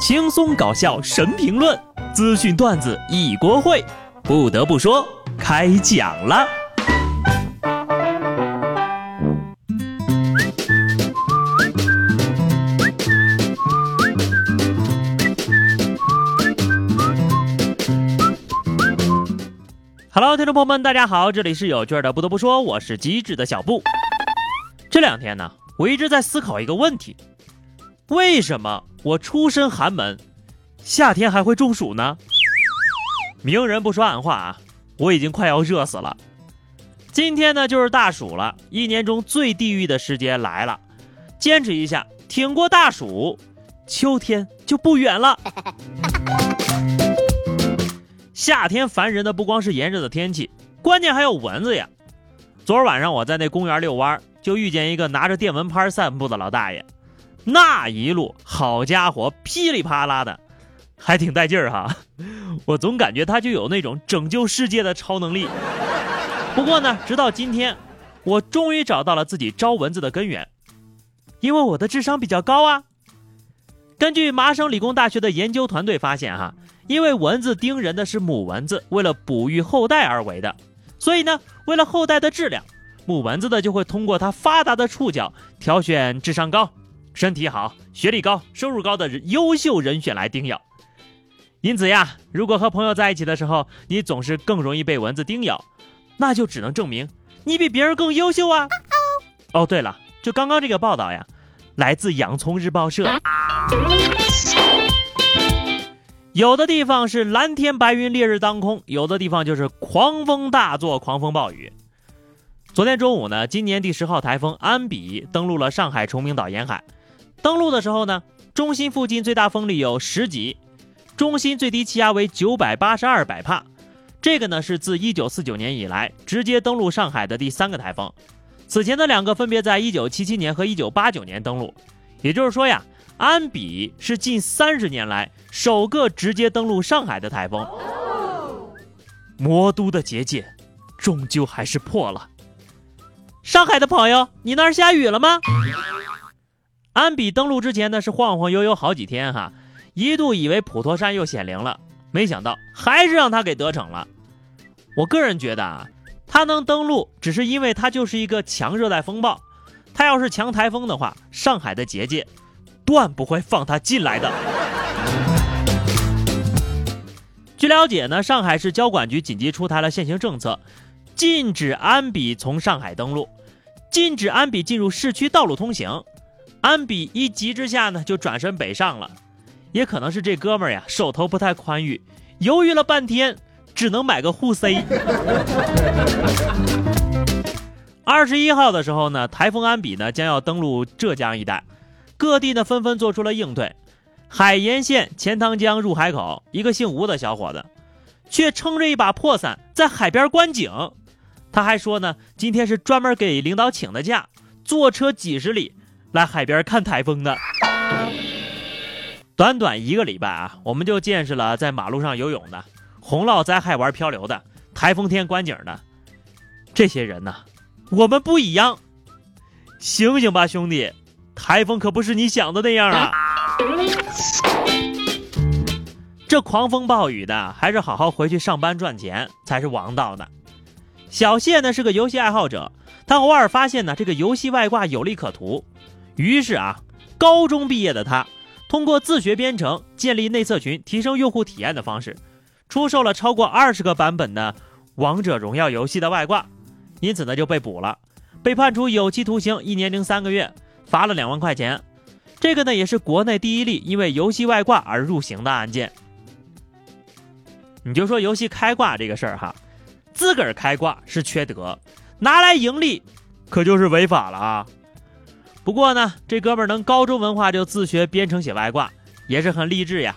轻松搞笑神评论，资讯段子一锅烩。不得不说，开讲了。Hello，听众朋友们，大家好，这里是有趣的。不得不说，我是机智的小布。这两天呢，我一直在思考一个问题：为什么我出身寒门，夏天还会中暑呢？明人不说暗话啊，我已经快要热死了。今天呢，就是大暑了，一年中最地狱的时间来了。坚持一下，挺过大暑，秋天就不远了。夏天烦人的不光是炎热的天气，关键还有蚊子呀。昨儿晚上我在那公园遛弯，就遇见一个拿着电蚊拍散步的老大爷，那一路好家伙，噼里啪啦的，还挺带劲儿哈。我总感觉他就有那种拯救世界的超能力。不过呢，直到今天，我终于找到了自己招蚊子的根源，因为我的智商比较高啊。根据麻省理工大学的研究团队发现，哈，因为蚊子叮人的是母蚊子，为了哺育后代而为的，所以呢，为了后代的质量，母蚊子的就会通过它发达的触角挑选智商高、身体好、学历高、收入高的优秀人选来叮咬。因此呀，如果和朋友在一起的时候，你总是更容易被蚊子叮咬，那就只能证明你比别人更优秀啊！哦，对了，就刚刚这个报道呀，来自洋葱日报社。有的地方是蓝天白云、烈日当空，有的地方就是狂风大作、狂风暴雨。昨天中午呢，今年第十号台风安比登陆了上海崇明岛沿海。登陆的时候呢，中心附近最大风力有十级。中心最低气压为九百八十二百帕，这个呢是自一九四九年以来直接登陆上海的第三个台风，此前的两个分别在一九七七年和一九八九年登陆，也就是说呀，安比是近三十年来首个直接登陆上海的台风。魔都的结界，终究还是破了。上海的朋友，你那儿下雨了吗？安比登陆之前呢是晃晃悠悠好几天哈。一度以为普陀山又显灵了，没想到还是让他给得逞了。我个人觉得啊，他能登陆，只是因为他就是一个强热带风暴。他要是强台风的话，上海的结界断不会放他进来的。据了解呢，上海市交管局紧急出台了限行政策，禁止安比从上海登陆，禁止安比进入市区道路通行。安比一急之下呢，就转身北上了。也可能是这哥们儿呀，手头不太宽裕，犹豫了半天，只能买个护 C。二十一号的时候呢，台风安比呢将要登陆浙江一带，各地呢纷纷做出了应对。海盐县钱塘江入海口，一个姓吴的小伙子，却撑着一把破伞在海边观景。他还说呢，今天是专门给领导请的假，坐车几十里来海边看台风的。短短一个礼拜啊，我们就见识了在马路上游泳的、洪涝灾害玩漂流的、台风天观景的这些人呢。我们不一样，醒醒吧，兄弟！台风可不是你想的那样啊！这狂风暴雨的，还是好好回去上班赚钱才是王道的。小谢呢是个游戏爱好者，他偶尔发现呢这个游戏外挂有利可图，于是啊，高中毕业的他。通过自学编程、建立内测群、提升用户体验的方式，出售了超过二十个版本的《王者荣耀》游戏的外挂，因此呢就被捕了，被判处有期徒刑一年零三个月，罚了两万块钱。这个呢也是国内第一例因为游戏外挂而入刑的案件。你就说游戏开挂这个事儿哈，自个儿开挂是缺德，拿来盈利可就是违法了啊！不过呢，这哥们儿能高中文化就自学编程写外挂，也是很励志呀。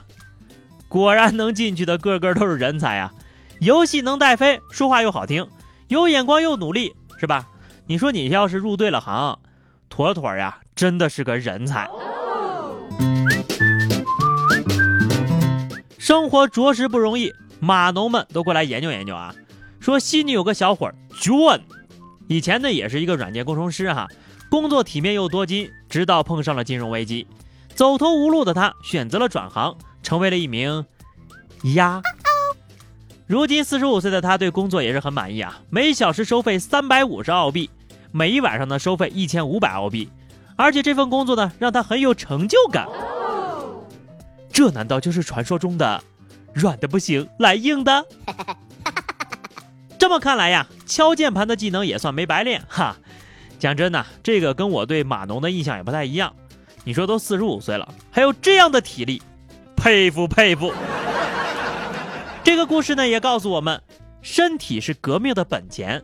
果然能进去的个个都是人才啊！游戏能带飞，说话又好听，有眼光又努力，是吧？你说你要是入对了行，妥妥呀，真的是个人才。生活着实不容易，码农们都过来研究研究啊。说悉尼有个小伙儿 John，以前呢也是一个软件工程师哈。工作体面又多金，直到碰上了金融危机，走投无路的他选择了转行，成为了一名鸭。如今四十五岁的他对工作也是很满意啊，每小时收费三百五十澳币，每一晚上呢收费一千五百澳币，而且这份工作呢让他很有成就感。这难道就是传说中的软的不行来硬的？这么看来呀，敲键盘的技能也算没白练哈。讲真的，这个跟我对码农的印象也不太一样。你说都四十五岁了，还有这样的体力，佩服佩服。这个故事呢，也告诉我们，身体是革命的本钱，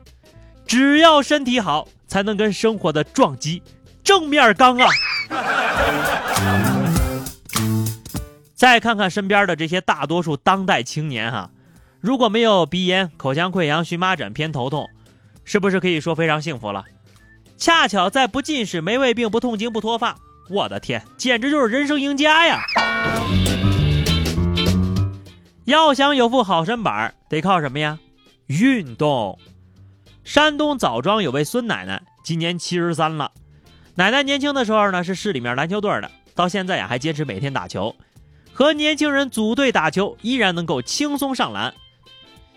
只要身体好，才能跟生活的撞击正面刚啊！再看看身边的这些大多数当代青年哈，如果没有鼻炎、口腔溃疡、荨麻疹、偏头痛，是不是可以说非常幸福了？恰巧在不近视、没胃病、不痛经、不脱发，我的天，简直就是人生赢家呀！要想有副好身板，得靠什么呀？运动。山东枣庄有位孙奶奶，今年七十三了。奶奶年轻的时候呢，是市里面篮球队的，到现在呀还坚持每天打球，和年轻人组队打球，依然能够轻松上篮。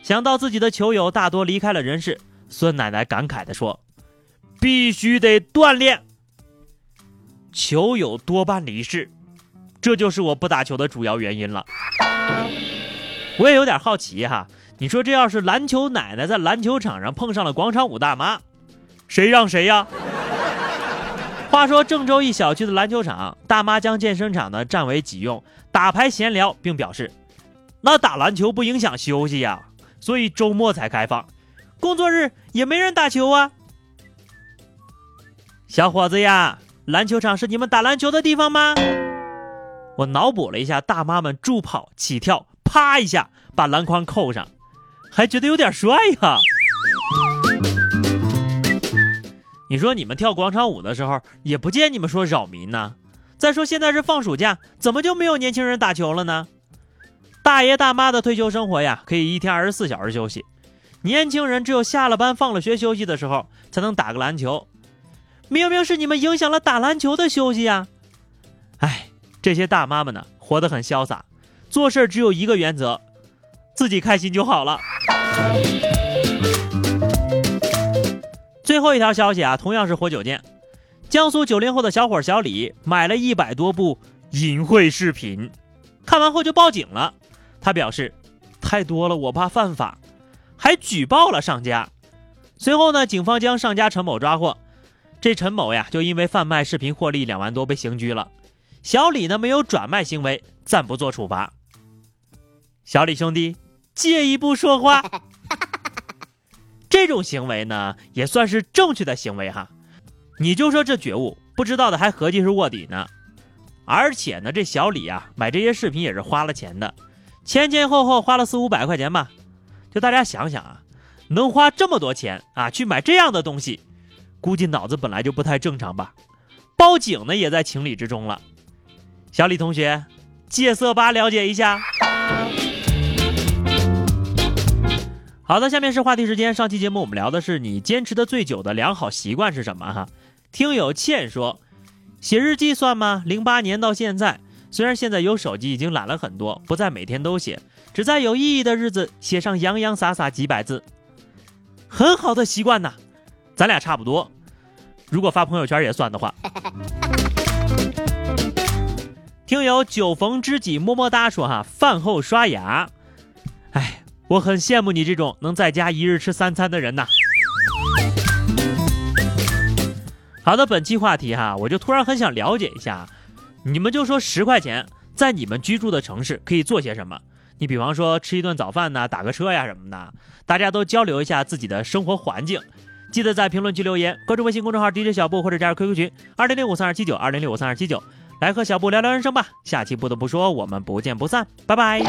想到自己的球友大多离开了人世，孙奶奶感慨地说：“必须得锻炼。”球友多半离世，这就是我不打球的主要原因了。我也有点好奇哈，你说这要是篮球奶奶在篮球场上碰上了广场舞大妈，谁让谁呀？话说郑州一小区的篮球场，大妈将健身场呢占为己用，打牌闲聊，并表示，那打篮球不影响休息呀，所以周末才开放，工作日也没人打球啊。小伙子呀，篮球场是你们打篮球的地方吗？我脑补了一下，大妈们助跑起跳。啪一下把篮筐扣上，还觉得有点帅呀。你说你们跳广场舞的时候，也不见你们说扰民呢。再说现在是放暑假，怎么就没有年轻人打球了呢？大爷大妈的退休生活呀，可以一天二十四小时休息，年轻人只有下了班放了学休息的时候才能打个篮球。明明是你们影响了打篮球的休息呀！哎，这些大妈们呢，活得很潇洒。做事只有一个原则，自己开心就好了。最后一条消息啊，同样是活久见。江苏九零后的小伙小李买了一百多部淫秽视频，看完后就报警了。他表示太多了，我怕犯法，还举报了上家。随后呢，警方将上家陈某抓获。这陈某呀，就因为贩卖视频获利两万多被刑拘了。小李呢，没有转卖行为，暂不做处罚。小李兄弟，借一步说话。这种行为呢，也算是正确的行为哈。你就说这觉悟，不知道的还合计是卧底呢。而且呢，这小李啊，买这些视频也是花了钱的，前前后后花了四五百块钱吧。就大家想想啊，能花这么多钱啊去买这样的东西，估计脑子本来就不太正常吧。报警呢，也在情理之中了。小李同学，戒色吧了解一下。好的，下面是话题时间。上期节目我们聊的是你坚持的最久的良好习惯是什么？哈，听友倩说，写日记算吗？零八年到现在，虽然现在有手机，已经懒了很多，不再每天都写，只在有意义的日子写上洋洋洒洒几百字，很好的习惯呐。咱俩差不多，如果发朋友圈也算的话。听友酒逢知己么么哒说哈，饭后刷牙，哎。我很羡慕你这种能在家一日吃三餐的人呐。好的，本期话题哈，我就突然很想了解一下，你们就说十块钱在你们居住的城市可以做些什么？你比方说吃一顿早饭呐，打个车呀什么的，大家都交流一下自己的生活环境。记得在评论区留言，关注微信公众号 DJ 小布或者加入 QQ 群二零六五三二七九二零六五三二七九，来和小布聊聊人生吧。下期不得不说，我们不见不散，拜拜。